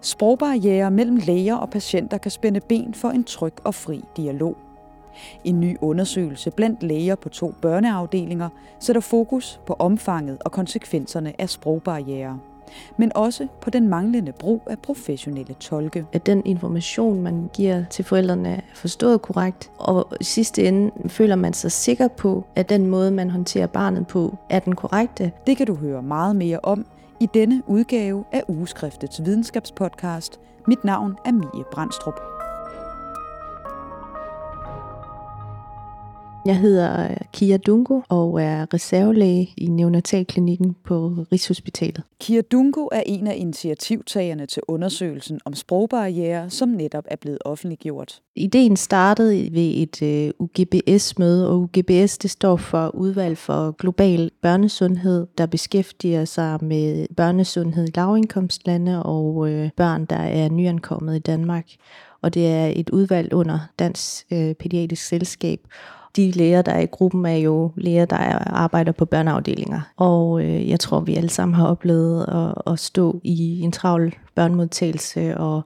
Sprogbarriere mellem læger og patienter kan spænde ben for en tryg og fri dialog. En ny undersøgelse blandt læger på to børneafdelinger sætter fokus på omfanget og konsekvenserne af sprogbarriere men også på den manglende brug af professionelle tolke. At den information, man giver til forældrene, er forstået korrekt, og i sidste ende føler man sig sikker på, at den måde, man håndterer barnet på, er den korrekte. Det kan du høre meget mere om i denne udgave af Ugeskriftets videnskabspodcast. Mit navn er Mie Brandstrup. Jeg hedder Kia Dungo og er reservelæge i neonatalklinikken på Rigshospitalet. Kia Dungo er en af initiativtagerne til undersøgelsen om sprogbarriere, som netop er blevet offentliggjort. Ideen startede ved et øh, UGBS-møde, og UGBS det står for Udvalg for Global Børnesundhed, der beskæftiger sig med børnesundhed i lavindkomstlande og øh, børn, der er nyankommet i Danmark. Og det er et udvalg under Dansk øh, Pædiatrisk Selskab, de læger, der er i gruppen, er jo læger, der arbejder på børneafdelinger. Og øh, jeg tror, vi alle sammen har oplevet at, at stå i en travl børnemodtagelse og,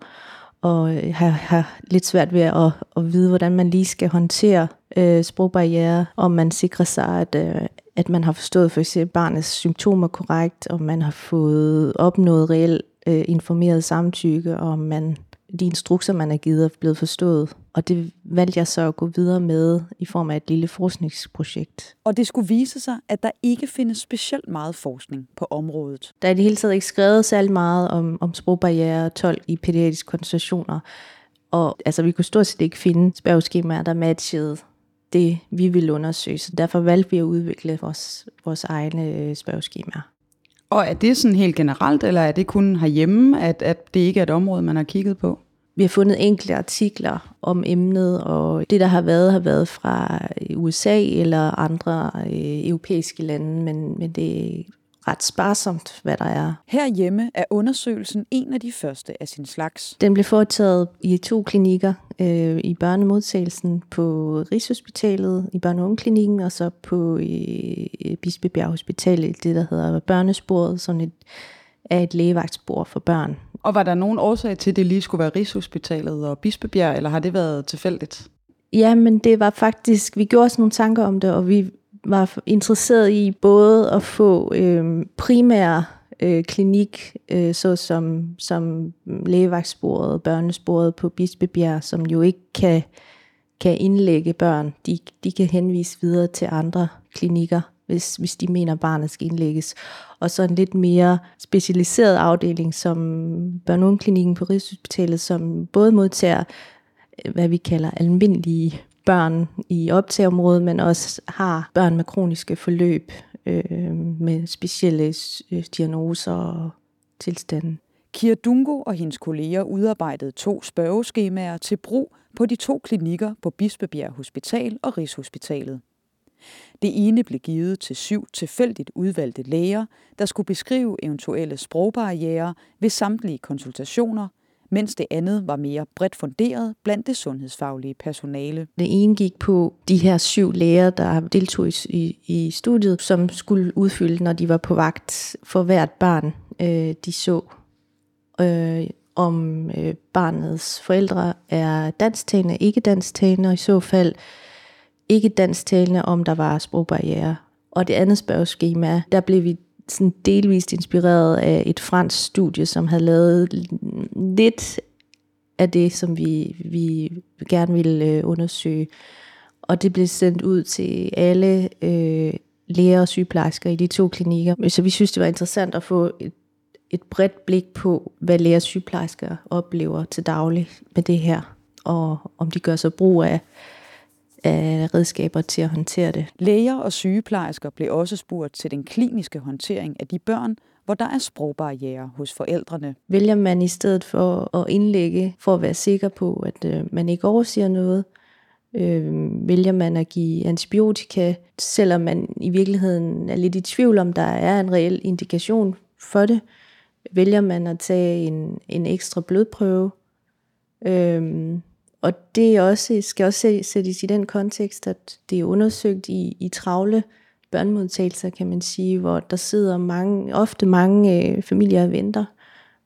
og øh, har, har lidt svært ved at, at vide, hvordan man lige skal håndtere øh, sprogbarriere, om man sikrer sig, at, øh, at man har forstået for eksempel barnets symptomer korrekt, og man har fået opnået reelt øh, informeret samtykke, og man de instrukser, man er givet, er blevet forstået. Og det valgte jeg så at gå videre med i form af et lille forskningsprojekt. Og det skulle vise sig, at der ikke findes specielt meget forskning på området. Der er i det hele taget ikke skrevet særlig meget om, om sprogbarriere og tolk i pædiatriske konsultationer. Og altså, vi kunne stort set ikke finde spørgeskemaer, der matchede det, vi ville undersøge. Så derfor valgte vi at udvikle vores, vores egne øh, spørgeskemaer. Og er det sådan helt generelt, eller er det kun herhjemme, at, at det ikke er et område, man har kigget på? Vi har fundet enkelte artikler om emnet, og det, der har været, har været fra øh, USA eller andre øh, europæiske lande, men, men det ret sparsomt, hvad der er. Herhjemme er undersøgelsen en af de første af sin slags. Den blev foretaget i to klinikker øh, i børnemodtagelsen på Rigshospitalet, i børne- og klinikken, og så på øh, Bispebjerg Hospital, det der hedder børnesporet, som et, er et lægevagtsbord for børn. Og var der nogen årsag til, at det lige skulle være Rigshospitalet og Bispebjerg, eller har det været tilfældigt? Ja, men det var faktisk, vi gjorde os nogle tanker om det, og vi var interesseret i både at få øh, primær øh, klinik, øh, så som, som lægevagtssporet, børnesporet på Bispebjerg, som jo ikke kan, kan indlægge børn. De, de kan henvise videre til andre klinikker, hvis, hvis de mener, at barnet skal indlægges. Og så en lidt mere specialiseret afdeling, som børn på Rigshospitalet, som både modtager øh, hvad vi kalder almindelige børn i optagområdet, men også har børn med kroniske forløb øh, med specielle øh, diagnoser og tilstande. Kira Dungo og hendes kolleger udarbejdede to spørgeskemaer til brug på de to klinikker på Bispebjerg Hospital og Rigshospitalet. Det ene blev givet til syv tilfældigt udvalgte læger, der skulle beskrive eventuelle sprogbarriere ved samtlige konsultationer – mens det andet var mere bredt funderet blandt det sundhedsfaglige personale. Det ene gik på de her syv læger, der deltog i, i studiet, som skulle udfylde, når de var på vagt for hvert barn, øh, de så. Øh, om øh, barnets forældre er dansktalende, ikke dansktalende, og i så fald ikke dansktalende, om der var sprogbarriere. Og det andet spørgeskema, der blev vi sådan delvist inspireret af et fransk studie, som havde lavet lidt af det, som vi, vi gerne ville øh, undersøge. Og det blev sendt ud til alle øh, læger og sygeplejersker i de to klinikker. Så vi synes, det var interessant at få et, et bredt blik på, hvad læger og sygeplejersker oplever til daglig med det her, og om de gør så brug af af redskaber til at håndtere det. Læger og sygeplejersker blev også spurgt til den kliniske håndtering af de børn, hvor der er sprogbarriere hos forældrene. Vælger man i stedet for at indlægge, for at være sikker på, at øh, man ikke overser noget, øh, vælger man at give antibiotika, selvom man i virkeligheden er lidt i tvivl om, der er en reel indikation for det, vælger man at tage en, en ekstra blodprøve, øh, og det er også, skal også sættes i den kontekst, at det er undersøgt i, i travle børnemodtagelser, kan man sige, hvor der sidder mange, ofte mange øh, familier og venter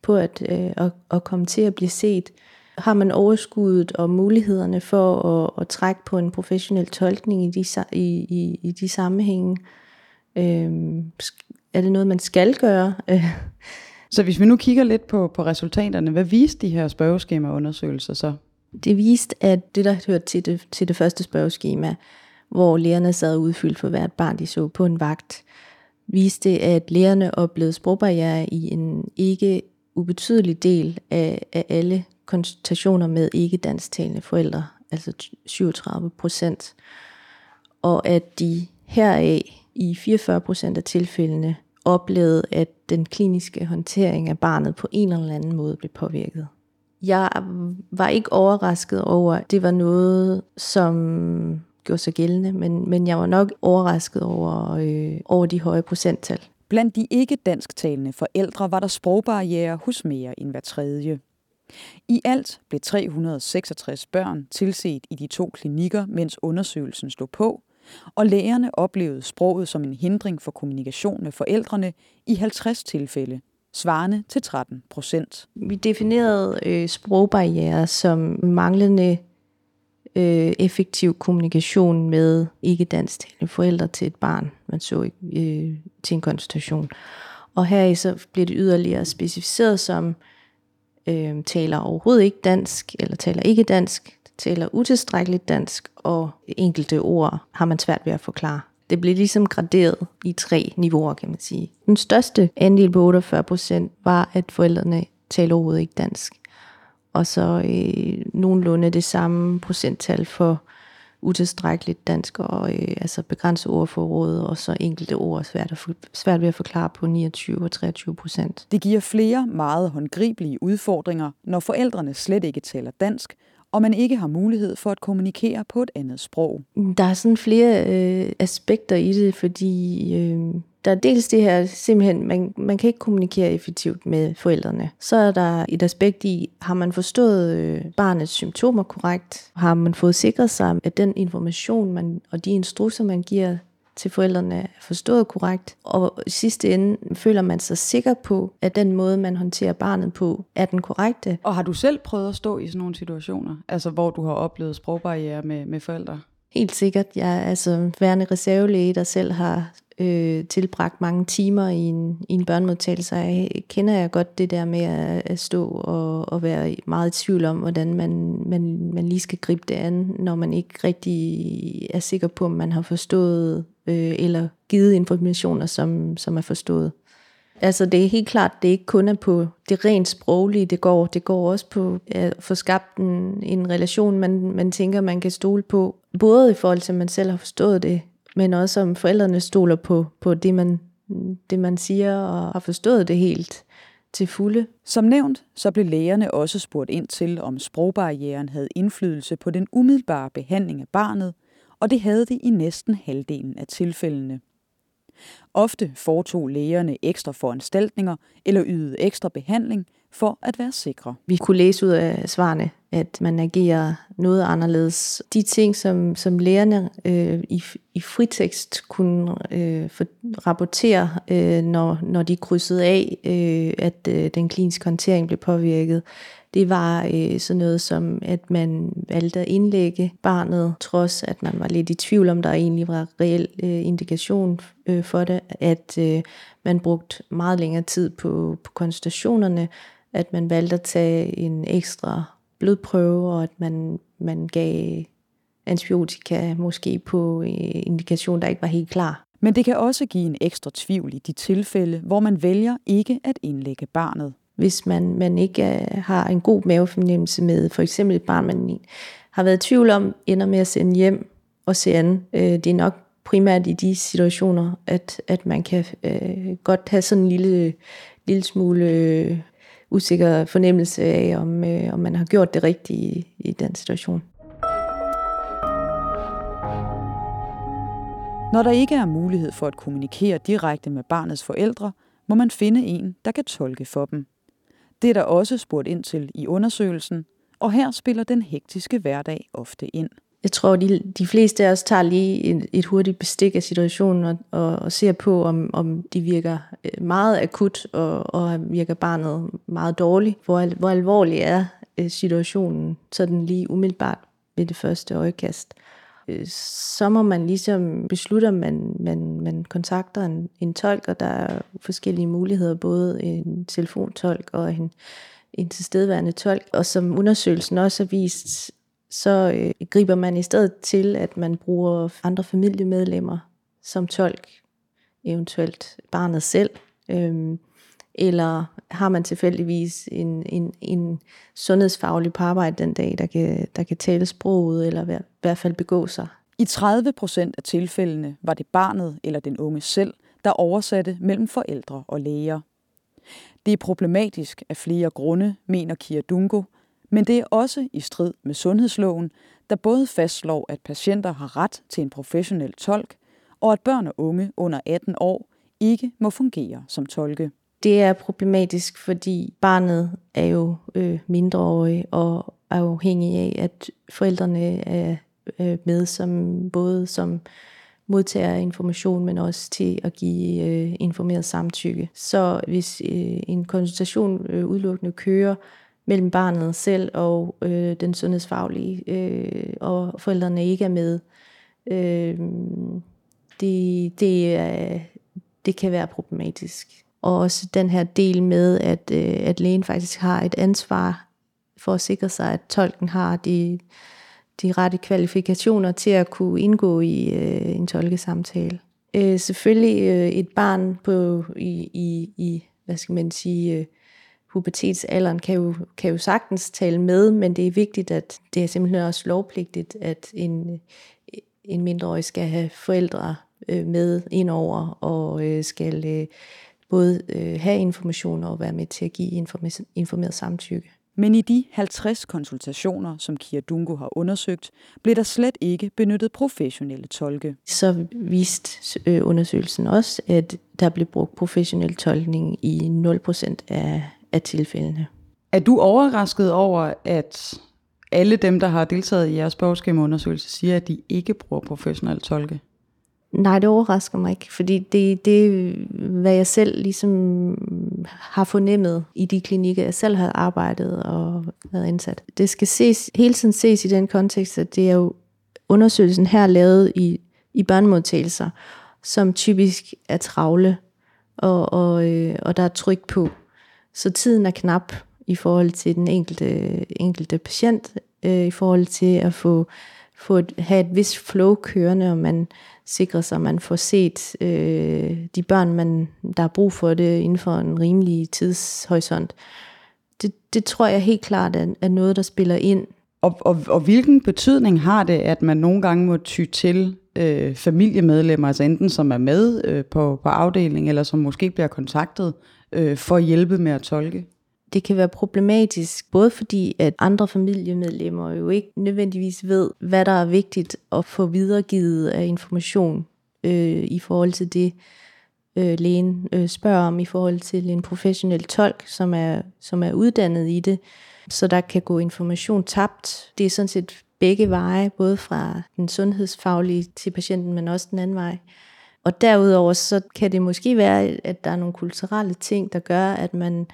på at, øh, at, at komme til at blive set. Har man overskuddet og mulighederne for at, at trække på en professionel tolkning i de, i, i, i de sammenhænge? Øh, er det noget, man skal gøre? Så hvis vi nu kigger lidt på, på resultaterne, hvad viste de her spørgeskemaundersøgelser så? Det viste, at det, der hørte til det, til det første spørgeskema, hvor lærerne sad udfyldt for hvert barn, de så på en vagt, viste, at lærerne oplevede sprogbarriere i en ikke ubetydelig del af, af alle konsultationer med ikke dansktalende forældre, altså 37 procent. Og at de heraf i 44 procent af tilfældene oplevede, at den kliniske håndtering af barnet på en eller anden måde blev påvirket. Jeg var ikke overrasket over, at det var noget, som gjorde sig gældende, men, men jeg var nok overrasket over, øh, over de høje procenttal. Blandt de ikke dansktalende forældre var der sprogbarriere hos mere end hver tredje. I alt blev 366 børn tilset i de to klinikker, mens undersøgelsen stod på, og lægerne oplevede sproget som en hindring for kommunikation med forældrene i 50 tilfælde, svarende til 13 procent. Vi definerede øh, sprogbarriere som manglende øh, effektiv kommunikation med ikke dansktalende forældre til et barn, man så ikke øh, til en konsultation. Og her så bliver det yderligere specificeret som øh, taler overhovedet ikke dansk, eller taler ikke dansk, taler utilstrækkeligt dansk, og enkelte ord har man svært ved at forklare. Det blev ligesom graderet i tre niveauer, kan man sige. Den største andel på 48 procent var, at forældrene taler overhovedet ikke dansk. Og så øh, nogenlunde det samme procenttal for utilstrækkeligt dansk og øh, altså begrænset ordforråd, og så enkelte ord svært, at, svært ved at forklare på 29 og 23 procent. Det giver flere meget håndgribelige udfordringer, når forældrene slet ikke taler dansk, og man ikke har mulighed for at kommunikere på et andet sprog. Der er sådan flere øh, aspekter i det, fordi øh, der er dels det her simpelthen, man, man kan ikke kommunikere effektivt med forældrene. Så er der et aspekt i, har man forstået øh, barnets symptomer korrekt? Har man fået sikret sig, at den information man, og de instrukser, man giver til forældrene er forstået korrekt. Og i sidste ende føler man sig sikker på, at den måde, man håndterer barnet på, er den korrekte. Og har du selv prøvet at stå i sådan nogle situationer, altså hvor du har oplevet sprogbarriere med, med forældre? Helt sikkert. Jeg er altså værende reservelæge, der selv har øh, tilbragt mange timer i en, i en børnemodtagelse. Jeg kender jeg godt det der med at, at stå og, og være meget i tvivl om, hvordan man, man, man lige skal gribe det an, når man ikke rigtig er sikker på, om man har forstået øh, eller givet informationer, som, som er forstået. Altså det er helt klart, det er ikke kun er på det rent sproglige, det går. Det går også på at få skabt en, en relation, man, man tænker, man kan stole på. Både i forhold til, at man selv har forstået det, men også om forældrene stoler på, på det, man, det, man siger og har forstået det helt til fulde. Som nævnt, så blev lægerne også spurgt ind til, om sprogbarrieren havde indflydelse på den umiddelbare behandling af barnet, og det havde det i næsten halvdelen af tilfældene. Ofte foretog lægerne ekstra foranstaltninger eller ydede ekstra behandling for at være sikre. Vi kunne læse ud af svarene, at man agerer noget anderledes. De ting, som, som lægerne øh, i, i fritekst kunne øh, for, rapportere, øh, når, når de krydsede af, øh, at øh, den kliniske håndtering blev påvirket, det var øh, sådan noget som, at man valgte at indlægge barnet, trods at man var lidt i tvivl om, der egentlig var reel øh, indikation øh, for det, at øh, man brugte meget længere tid på, på konsultationerne, at man valgte at tage en ekstra blodprøve, og at man, man gav antibiotika måske på øh, indikation, der ikke var helt klar. Men det kan også give en ekstra tvivl i de tilfælde, hvor man vælger ikke at indlægge barnet. Hvis man, man ikke øh, har en god mavefornemmelse med for eksempel et barn, man har været i tvivl om, ender med at sende hjem og se an. Øh, det er nok primært i de situationer, at, at man kan øh, godt have sådan en lille, lille smule øh, usikker fornemmelse af, om, øh, om man har gjort det rigtige i, i den situation. Når der ikke er mulighed for at kommunikere direkte med barnets forældre, må man finde en, der kan tolke for dem. Det er der også spurgt ind til i undersøgelsen, og her spiller den hektiske hverdag ofte ind. Jeg tror, de, de fleste af os tager lige et, et hurtigt bestik af situationen og, og, og ser på, om, om de virker øh, meget akut og, og virker barnet meget dårligt. Hvor, hvor alvorlig er øh, situationen sådan lige umiddelbart ved det første øjekast. Øh, så må man ligesom beslutte, om man, man, man kontakter en, en tolk, og der er forskellige muligheder, både en telefontolk og en, en tilstedeværende tolk. Og som undersøgelsen også har vist, så øh, griber man i stedet til, at man bruger andre familiemedlemmer som tolk, eventuelt barnet selv. Øhm, eller har man tilfældigvis en, en, en sundhedsfaglig på arbejde den dag, der kan, der kan tale sproget, eller i hvert fald begå sig. I 30 procent af tilfældene var det barnet eller den unge selv, der oversatte mellem forældre og læger. Det er problematisk af flere grunde, mener Kira Dungo, men det er også i strid med sundhedsloven, der både fastslår, at patienter har ret til en professionel tolk, og at børn og unge under 18 år ikke må fungere som tolke. Det er problematisk, fordi barnet er jo øh, mindreårig og er afhængig af, at forældrene er øh, med som både som modtager information, men også til at give øh, informeret samtykke. Så hvis øh, en konsultation øh, udelukkende kører mellem barnet selv og øh, den sundhedsfaglige, øh, og forældrene ikke er med, øh, det, det, er, det kan være problematisk. Og også den her del med, at, øh, at lægen faktisk har et ansvar for at sikre sig, at tolken har de, de rette kvalifikationer til at kunne indgå i øh, en tolkesamtale. Øh, selvfølgelig øh, et barn på i, i, i hvad skal man sige, øh, pubertetsalderen kan jo, kan jo sagtens tale med, men det er vigtigt, at det er simpelthen også lovpligtigt, at en, en mindreårig skal have forældre øh, med indover og øh, skal øh, både øh, have information og være med til at give informeret, informeret samtykke. Men i de 50 konsultationer, som Kia Dungo har undersøgt, blev der slet ikke benyttet professionelle tolke. Så viste øh, undersøgelsen også, at der blev brugt professionel tolkning i 0% af, af tilfældene. Er du overrasket over, at alle dem, der har deltaget i jeres spørgeskemaundersøgelse, siger, at de ikke bruger professionelle tolke? Nej, det overrasker mig ikke, fordi det, det er, hvad jeg selv ligesom har fornemmet i de klinikker, jeg selv har arbejdet og været indsat. Det skal ses, hele tiden ses i den kontekst, at det er jo undersøgelsen her lavet i, i børnemodtagelser, som typisk er travle, og, og, øh, og der er tryk på. Så tiden er knap i forhold til den enkelte, enkelte patient, øh, i forhold til at få, få et, have et vis flow kørende, og man sikrer sig, at man får set øh, de børn, man, der har brug for det inden for en rimelig tidshorisont. Det, det tror jeg helt klart er, er noget, der spiller ind. Og, og, og hvilken betydning har det, at man nogle gange må ty til øh, familiemedlemmer, altså enten som er med øh, på, på afdelingen, eller som måske bliver kontaktet øh, for at hjælpe med at tolke? Det kan være problematisk, både fordi at andre familiemedlemmer jo ikke nødvendigvis ved, hvad der er vigtigt at få videregivet af information øh, i forhold til det, øh, lægen øh, spørger om i forhold til en professionel tolk, som er, som er uddannet i det, så der kan gå information tabt. Det er sådan set begge veje, både fra den sundhedsfaglige til patienten, men også den anden vej. Og derudover så kan det måske være, at der er nogle kulturelle ting, der gør, at man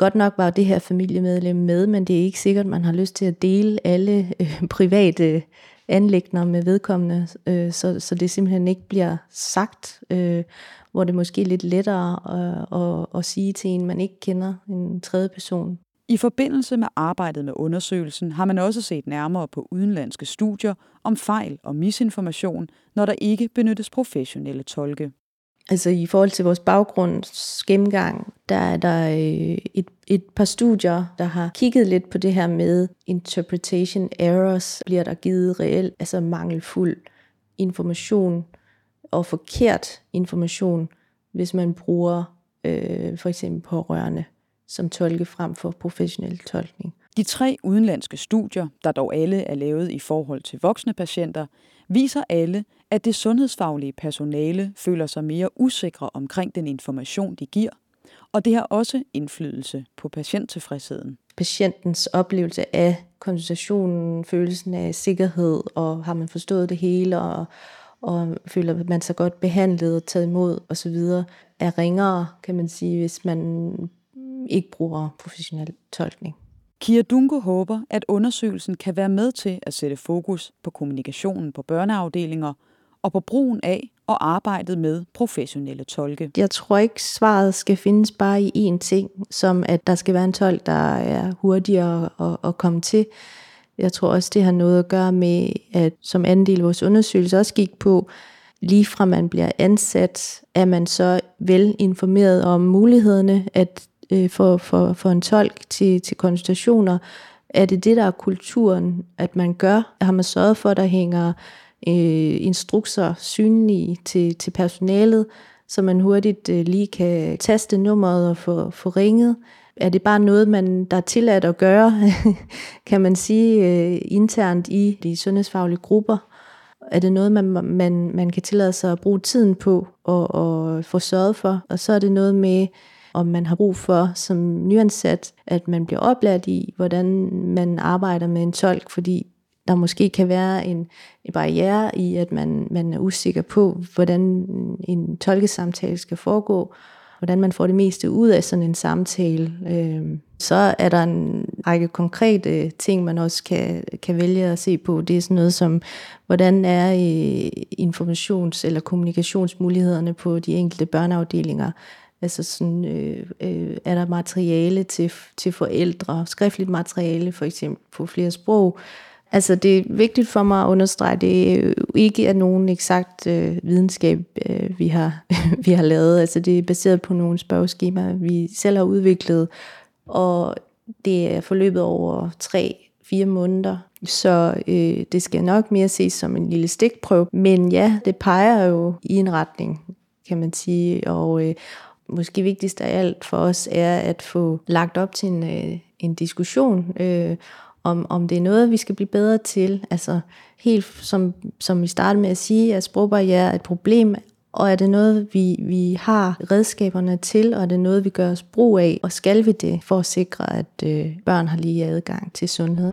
Godt nok var det her familiemedlem med, men det er ikke sikkert, man har lyst til at dele alle øh, private anlægner med vedkommende, øh, så, så det simpelthen ikke bliver sagt, øh, hvor det måske er lidt lettere at, at, at sige til en, man ikke kender, en tredje person. I forbindelse med arbejdet med undersøgelsen har man også set nærmere på udenlandske studier om fejl og misinformation, når der ikke benyttes professionelle tolke. Altså i forhold til vores baggrundsgennemgang, der er der øh, et, et par studier, der har kigget lidt på det her med interpretation errors. Bliver der givet reelt, altså mangelfuld information og forkert information, hvis man bruger øh, for eksempel pårørende som tolke frem for professionel tolkning. De tre udenlandske studier, der dog alle er lavet i forhold til voksne patienter, viser alle, at det sundhedsfaglige personale føler sig mere usikre omkring den information, de giver, og det har også indflydelse på patienttilfredsheden. Patientens oplevelse af konsultationen, følelsen af sikkerhed, og har man forstået det hele, og, og føler man sig godt behandlet og taget imod osv., er ringere, kan man sige, hvis man ikke bruger professionel tolkning. Kia Dungo håber, at undersøgelsen kan være med til at sætte fokus på kommunikationen på børneafdelinger og på brugen af og arbejdet med professionelle tolke. Jeg tror ikke, svaret skal findes bare i én ting, som at der skal være en tolk, der er hurtigere at, at komme til. Jeg tror også, det har noget at gøre med, at som anden del af vores undersøgelse også gik på, lige fra man bliver ansat, er man så vel informeret om mulighederne at øh, for, for, for en tolk til, til konsultationer. Er det det, der er kulturen, at man gør? Har man sørget for, at der hænger øh, instrukser synlige til, til personalet, så man hurtigt øh, lige kan taste nummeret og få, få ringet? Er det bare noget, man der er tilladt at gøre, kan man sige, øh, internt i de sundhedsfaglige grupper? Er det noget, man, man, man kan tillade sig at bruge tiden på og, og få sørget for? Og så er det noget med, om man har brug for som nyansat, at man bliver oplært i, hvordan man arbejder med en tolk, fordi der måske kan være en, en barriere i, at man, man er usikker på, hvordan en tolkesamtale skal foregå, hvordan man får det meste ud af sådan en samtale. Øh, så er der en række konkrete ting, man også kan, kan vælge at se på. Det er sådan noget som, hvordan er øh, informations- eller kommunikationsmulighederne på de enkelte børneafdelinger. Altså sådan, øh, øh, er der materiale til, til forældre, skriftligt materiale for eksempel på flere sprog. Altså det er vigtigt for mig at understrege, at det øh, ikke er nogen eksakt øh, videnskab, øh, vi, har, vi har lavet. Altså det er baseret på nogle spørgeskemaer, vi selv har udviklet, og det er forløbet over tre fire måneder, så øh, det skal nok mere ses som en lille stikprøve. Men ja, det peger jo i en retning, kan man sige, og, øh, måske vigtigst af alt for os er at få lagt op til en, øh, en diskussion øh, om, om det er noget, vi skal blive bedre til. Altså helt som, som vi startede med at sige, at sprogbarriere er et problem, og er det noget, vi, vi har redskaberne til, og er det noget, vi gør os brug af, og skal vi det for at sikre, at øh, børn har lige adgang til sundhed?